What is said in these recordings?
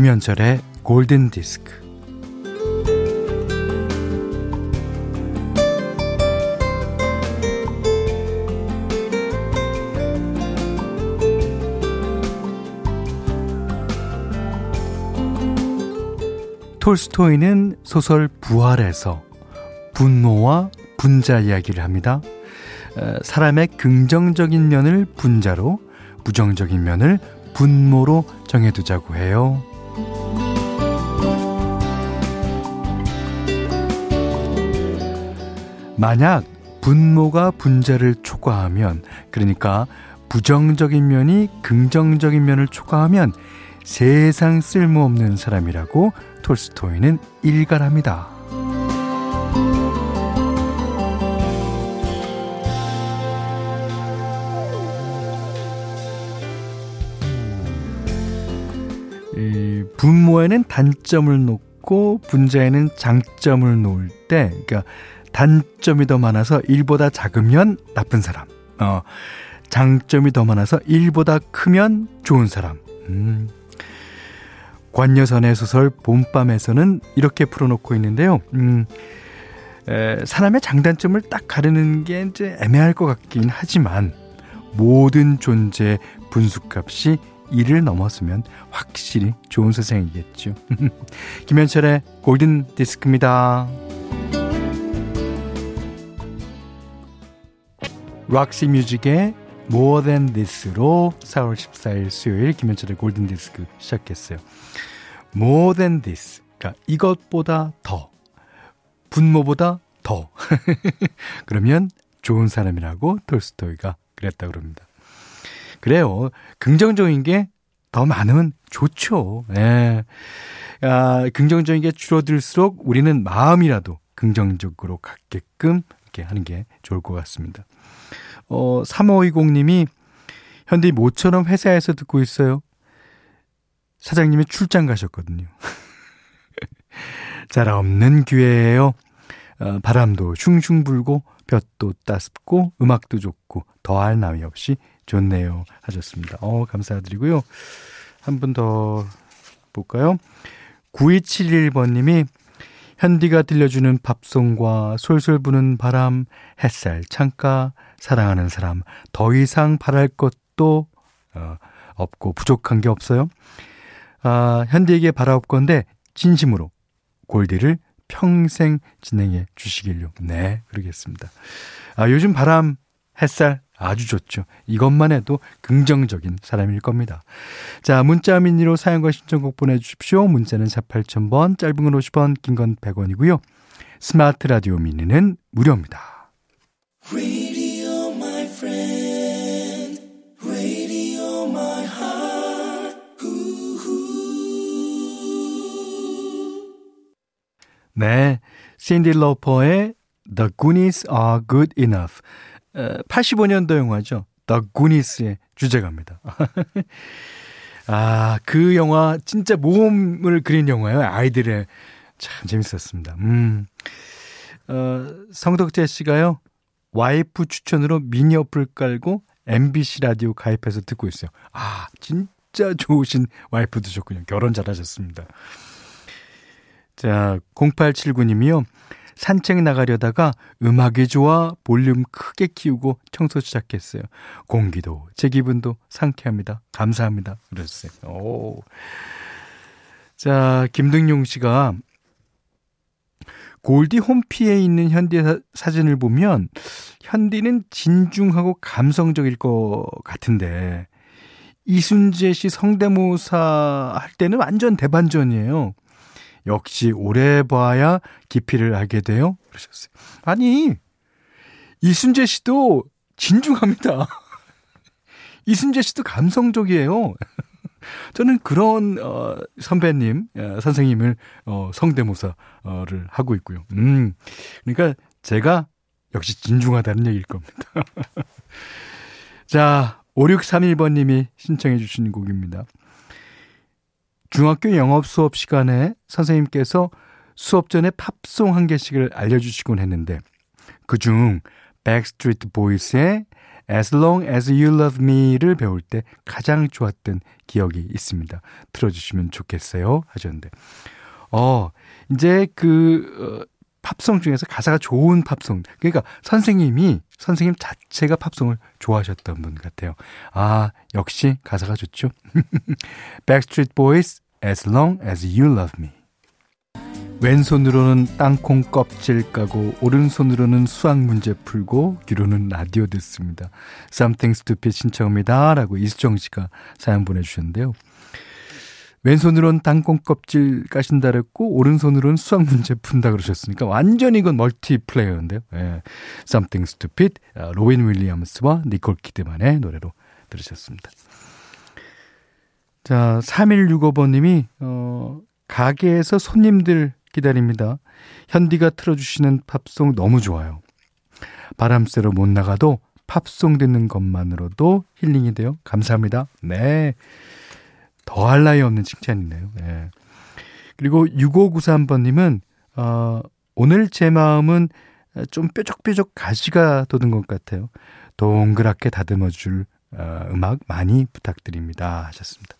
김현철의 골든 디스크. 톨스토이는 소설 부활에서 분노와 분자 이야기를 합니다. 사람의 긍정적인 면을 분자로, 부정적인 면을 분모로 정해두자고 해요. 만약 분모가 분자를 초과하면, 그러니까 부정적인 면이 긍정적인 면을 초과하면 세상 쓸모없는 사람이라고 톨스토이는 일갈합니다. 이 분모에는 단점을 놓고 분자에는 장점을 놓을 때, 그러니까 단점이 더 많아서 1보다 작으면 나쁜 사람, 어, 장점이 더 많아서 1보다 크면 좋은 사람. 음. 관여선의 소설 봄밤에서는 이렇게 풀어놓고 있는데요. 음, 에, 사람의 장단점을 딱 가르는 게 이제 애매할 것 같긴 하지만 모든 존재의 분수값이 이를 넘었으면 확실히 좋은 세상이겠죠. 김현철의 골든 디스크입니다. 락시 뮤직의 More Than This로 4월 14일 수요일 김현철의 골든 디스크 시작했어요. More Than This. 그러니까 이것보다 더. 분모보다 더. 그러면 좋은 사람이라고 톨스토이가 그랬다 그럽니다. 그래요. 긍정적인 게 더 많으면 좋죠. 예. 아, 긍정적인 게 줄어들수록 우리는 마음이라도 긍정적으로 갖게끔 이렇게 하는 게 좋을 것 같습니다. 어, 3520님이 현대 모처럼 회사에서 듣고 있어요. 사장님이 출장 가셨거든요. 잘 없는 기회예요. 어, 바람도 슝슝 불고 볕도 따숩고 음악도 좋고 더할 나위 없이 좋네요 하셨습니다. 어 감사드리고요. 한 분 더 볼까요? 9271번님이 현디가 들려주는 팝송과 솔솔 부는 바람, 햇살, 창가, 사랑하는 사람, 더 이상 바랄 것도 어, 없고 부족한 게 없어요. 아, 현디에게 바라옵건데 진심으로 골디를 평생 진행해 주시길요. 네, 그러겠습니다. 아, 요즘 바람, 햇살 아주 좋죠. 이것만 해도 긍정적인 사람일 겁니다. 자, 문자 미니로 사연과 신청곡 보내주십시오. 문자는 4 8000번, 짧은 건 50원, 긴 건 100원이고요. 스마트 라디오 미니는 무료입니다. 네. 신디 로퍼의 The Goonies Are Good Enough. 85년도 영화죠. The Goonies의 주제가입니다. 아, 그 영화 진짜 모험을 그린 영화예요. 아이들의 참 재밌었습니다. 음. 어, 성덕재 씨가요. 와이프 추천으로 미니 어플 깔고 MBC 라디오 가입해서 듣고 있어요. 아, 진짜 좋으신 와이프도 좋군요. 결혼 잘하셨습니다. 자, 0879님이요. 산책 나가려다가 음악이 좋아 볼륨 크게 키우고 청소 시작했어요. 공기도 제 기분도 상쾌합니다. 감사합니다. 그랬어요. 오. 자, 김등용 씨가 골디 홈피에 있는 현디 사진을 보면 현디는 진중하고 감성적일 것 같은데 이순재 씨 성대모사 할 때는 완전 대반전이에요. 역시 오래 봐야 깊이를 알게 돼요. 그러셨어요. 아니, 이순재 씨도 진중합니다. 이순재 씨도 감성적이에요. 저는 그런 어, 선배님, 어, 선생님을 어, 성대모사를 하고 있고요. 음, 그러니까 제가 역시 진중하다는 얘기일 겁니다. 자, 5631번님이 신청해 주신 곡입니다. 중학교 영어 수업 시간에 선생님께서 수업 전에 팝송 한 개씩을 알려주시곤 했는데 그중 백스트리트 보이스의 As Long As You Love Me를 배울 때 가장 좋았던 기억이 있습니다. 틀어주시면 좋겠어요. 하셨는데. 어, 이제 그, 어, 팝송 중에서 가사가 좋은 팝송. 그러니까 선생님이, 선생님 자체가 팝송을 좋아하셨던 분 같아요. 아, 역시 가사가 좋죠. Backstreet Boys, As Long As You Love Me. 왼손으로는 땅콩 껍질 까고 오른손으로는 수학 문제 풀고 뒤로는 라디오 듣습니다. Something Stupid 신청합니다. 라고 이수정 씨가 사연 보내주셨는데요. 왼손으로는 땅콩 껍질 까신다 그랬고 오른손으로는 수학 문제 푼다 그러셨으니까 완전히 이건 멀티플레이어인데요. 예. Something Stupid 아, 로비 윌리엄스와 니콜 키드만의 노래로 들으셨습니다. 자, 3165번 님이 어, 가게에서 손님들 기다립니다. 현디가 틀어 주시는 팝송 너무 좋아요. 바람 쐬러 못 나가도 팝송 듣는 것만으로도 힐링이 돼요. 감사합니다. 네. 더할 나위 없는 칭찬이네요. 네. 그리고 6593번님은, 어, 오늘 제 마음은 좀 뾰족뾰족 가시가 돋은 것 같아요. 동그랗게 다듬어 줄 어, 음악 많이 부탁드립니다. 하셨습니다.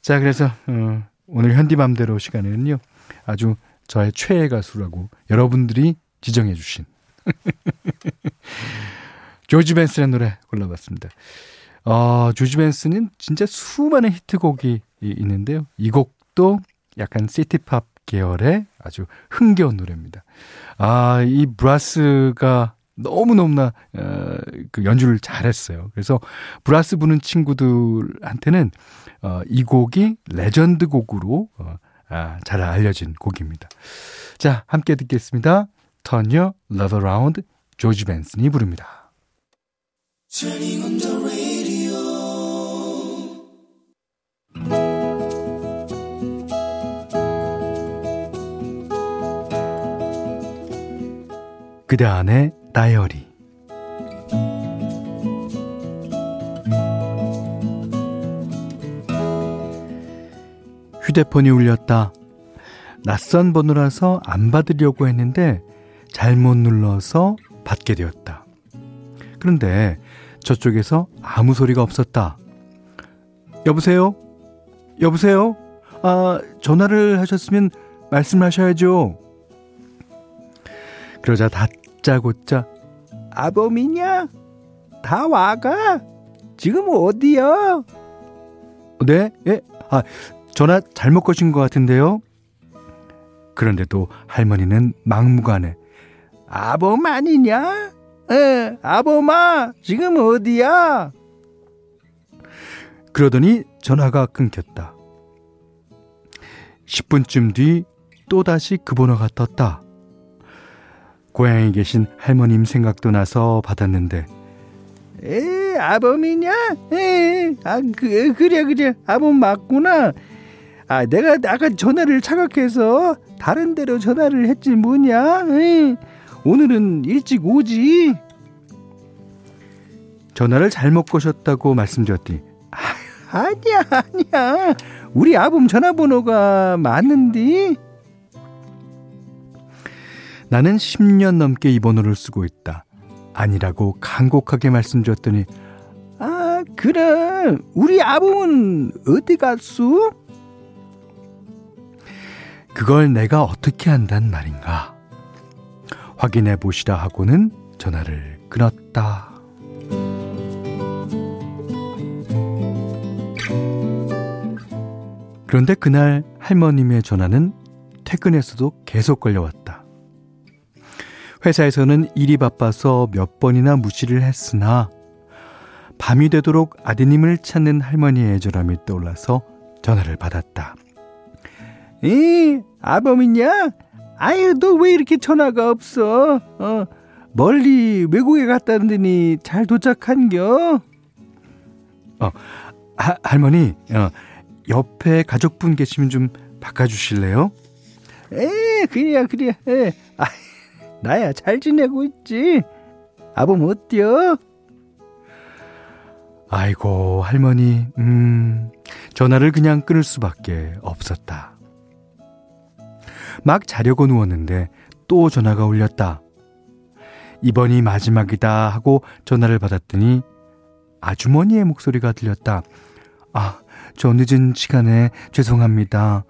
자, 그래서, 어, 오늘 현디맘대로 시간에는요. 아주 저의 최애 가수라고 여러분들이 지정해 주신 조지 벤슨의 노래 골라봤습니다. 어, 조지 벤슨은 진짜 수많은 히트곡이 있는데요. 이 곡도 약간 시티팝 계열의 아주 흥겨운 노래입니다. 아, 이 브라스가 너무너무나 어, 그 연주를 잘했어요. 그래서 브라스 부는 친구들한테는 어, 이 곡이 레전드 곡으로 어, 아, 잘 알려진 곡입니다. 자, 함께 듣겠습니다. Turn Your Love Around 조지 벤슨이 부릅니다. 그대 안의 다이어리 휴대폰이 울렸다. 낯선 번호라서 안 받으려고 했는데 잘못 눌러서 받게 되었다. 그런데 저쪽에서 아무 소리가 없었다. 여보세요? 여보세요? 아, 전화를 하셨으면 말씀하셔야죠. 그러자 다짜고짜 아범이냐? 다 와가? 지금 어디야? 네? 예? 아, 전화 잘못 거신 것 같은데요? 그런데도 할머니는 막무가내 아범 아니냐? 에, 아범아, 지금 어디야? 그러더니 전화가 끊겼다. 10분쯤 뒤 또다시 그 번호가 떴다. 고향에 계신 할머님 생각도 나서 받았는데 에 아범이냐? 에, 아, 그, 그래 그래 아범 맞구나 아, 내가 아까 전화를 착각해서 다른 데로 전화를 했지 뭐냐? 에이, 오늘은 일찍 오지. 전화를 잘못 거셨다고 말씀드렸더니 아, 아니야 아니야 우리 아범 전화번호가 맞는디 나는 10년 넘게 이 번호를 쓰고 있다 아니라고 간곡하게 말씀드렸더니 아 그래 우리 아범은 어디 갔수? 그걸 내가 어떻게 한단 말인가? 확인해 보시라 하고는 전화를 끊었다. 그런데 그날 할머님의 전화는 퇴근해서도 계속 걸려왔다. 회사에서는 일이 바빠서 몇 번이나 무시를 했으나 밤이 되도록 아드님을 찾는 할머니의 애절함이 떠올라서 전화를 받았다. 이 아범이냐? 아유 너 왜 이렇게 전화가 없어? 어 멀리 외국에 갔다더니 잘 도착한겨? 어 하, 할머니 어, 옆에 가족분 계시면 좀 바꿔주실래요? 에 그래야 그래 에 아, 나야 잘 지내고 있지 아범 어때요? 아이고 할머니 음 전화를 그냥 끊을 수밖에 없었다. 막 자려고 누웠는데 또 전화가 울렸다. 이번이 마지막이다 하고 전화를 받았더니 아주머니의 목소리가 들렸다. 아, 저 늦은 시간에 죄송합니다.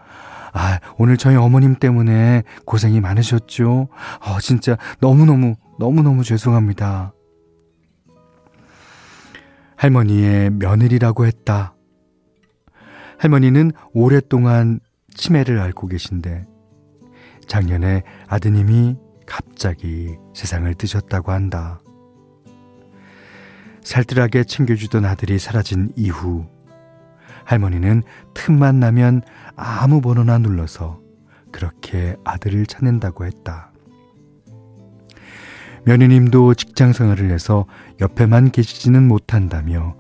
아, 오늘 저희 어머님 때문에 고생이 많으셨죠? 어, 진짜 너무너무, 너무너무 죄송합니다. 할머니의 며느리라고 했다. 할머니는 오랫동안 치매를 앓고 계신데 작년에 아드님이 갑자기 세상을 뜨셨다고 한다. 살뜰하게 챙겨주던 아들이 사라진 이후 할머니는 틈만 나면 아무 번호나 눌러서 그렇게 아들을 찾는다고 했다. 며느님도 직장 생활을 해서 옆에만 계시지는 못한다며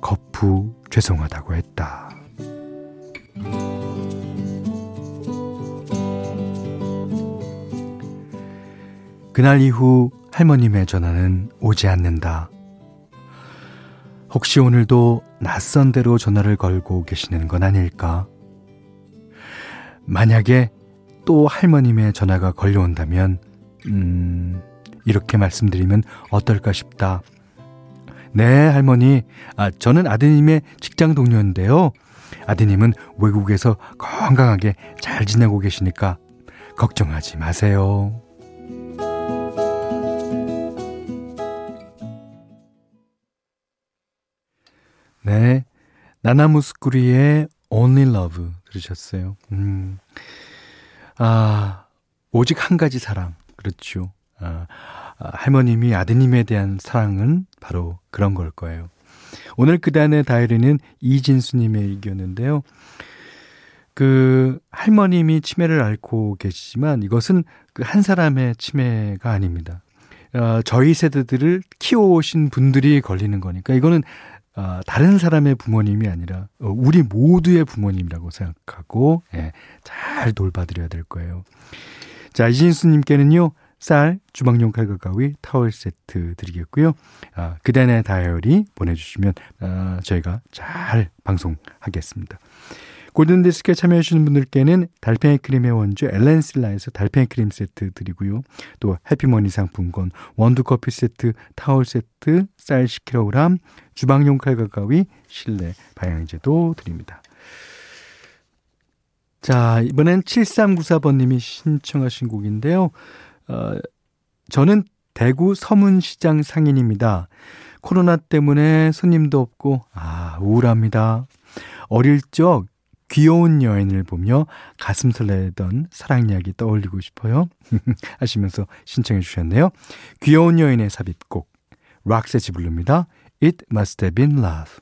거푸 죄송하다고 했다. 그날 이후 할머님의 전화는 오지 않는다. 혹시 오늘도 낯선 데로 전화를 걸고 계시는 건 아닐까? 만약에 또 할머님의 전화가 걸려온다면, 음, 이렇게 말씀드리면 어떨까 싶다. 네, 할머니. 아, 저는 아드님의 직장 동료인데요. 아드님은 외국에서 건강하게 잘 지내고 계시니까 걱정하지 마세요. 네. 나나무스쿠리의 Only Love 들으셨어요. 음. 아, 오직 한 가지 사랑. 그렇죠. 아, 아, 할머님이 아드님에 대한 사랑은 바로 그런 걸 거예요. 오늘 그단의 다이어리는 이진수님의 일기였는데요. 그 할머님이 치매를 앓고 계시지만 이것은 그 한 사람의 치매가 아닙니다. 어, 저희 세대들을 키워오신 분들이 걸리는 거니까 이거는 어, 다른 사람의 부모님이 아니라 어, 우리 모두의 부모님이라고 생각하고 예, 잘 돌봐드려야 될 거예요. 자 이진수님께는요 쌀, 주방용 칼과 가위, 타월 세트 드리겠고요. 아, 그대의 다이어리 보내주시면 아, 저희가 잘 방송하겠습니다. 골든디스크에 참여해주시는 분들께는 달팽이 크림의 원조 엘렌실라에서 달팽이 크림 세트 드리고요. 또 해피머니 상품권, 원두커피 세트, 타월 세트, 쌀 10kg, 주방용 칼과 가위, 실내 방향제도 드립니다. 자, 이번엔 7394번님이 신청하신 곡인데요. 어, 저는 대구 서문시장 상인입니다. 코로나 때문에 손님도 없고, 아, 우울합니다. 어릴 적 귀여운 여인을 보며 가슴 설레던 사랑 이야기 떠올리고 싶어요. 하시면서 신청해 주셨네요. 귀여운 여인의 삽입곡, 락세지 부릅니다. It must have been love.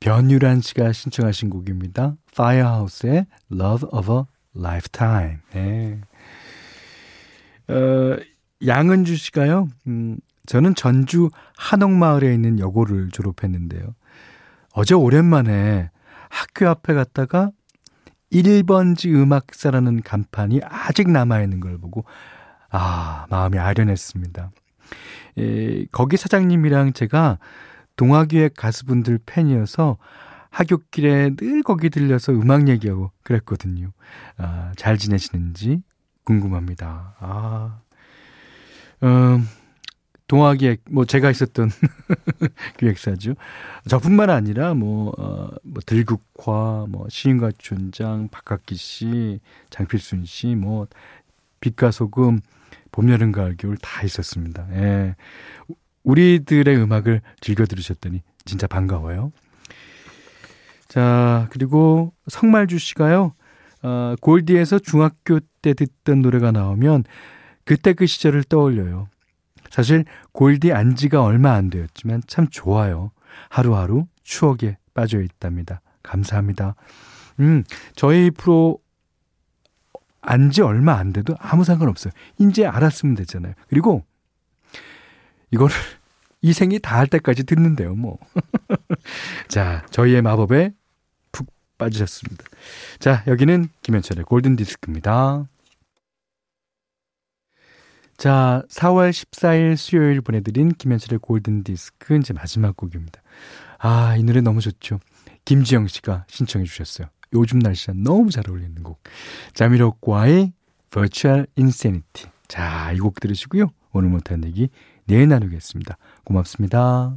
변유란 씨가 신청하신 곡입니다. Firehouse의 Love of a Lifetime. 네. 어, 양은주 씨가요, 음, 저는 전주 한옥마을에 있는 여고를 졸업했는데요. 어제 오랜만에 학교 앞에 갔다가 1번지 음악사라는 간판이 아직 남아있는 걸 보고, 아, 마음이 아련했습니다. 에, 거기 사장님이랑 제가 동화기획 가수분들 팬이어서 하굣길에 늘 거기 들려서 음악 얘기하고 그랬거든요. 아, 잘 지내시는지 궁금합니다. 아, 음, 동화기획, 뭐, 제가 있었던 기획사죠. 저뿐만 아니라, 뭐, 어, 뭐, 들국화, 뭐, 시인과 촌장, 박학기 씨, 장필순 씨, 뭐, 빛과 소금, 봄, 여름, 가을, 겨울 다 있었습니다. 예. 우리들의 음악을 즐겨 들으셨더니 진짜 반가워요. 자, 그리고 성말주 씨가요, 어, 골디에서 중학교 때 듣던 노래가 나오면 그때 그 시절을 떠올려요. 사실 골디 안 지가 얼마 안 되었지만 참 좋아요. 하루하루 추억에 빠져 있답니다. 감사합니다. 음, 저희 프로 안 지 얼마 안 돼도 아무 상관없어요. 이제 알았으면 되잖아요. 그리고 이거를 이 생이 다 할 때까지 듣는데요, 뭐. 자, 저희의 마법에 빠지셨습니다. 자, 여기는 김현철의 골든 디스크입니다. 자, 4월 14일 수요일 보내드린 김현철의 골든 디스크 이제 마지막 곡입니다. 아, 이 노래 너무 좋죠. 김지영 씨가 신청해 주셨어요. 요즘 날씨와 너무 잘 어울리는 곡. 자미로과의 Virtual Insanity. 자, 이 곡 들으시고요. 오늘 못한 얘기 내일 나누겠습니다. 고맙습니다.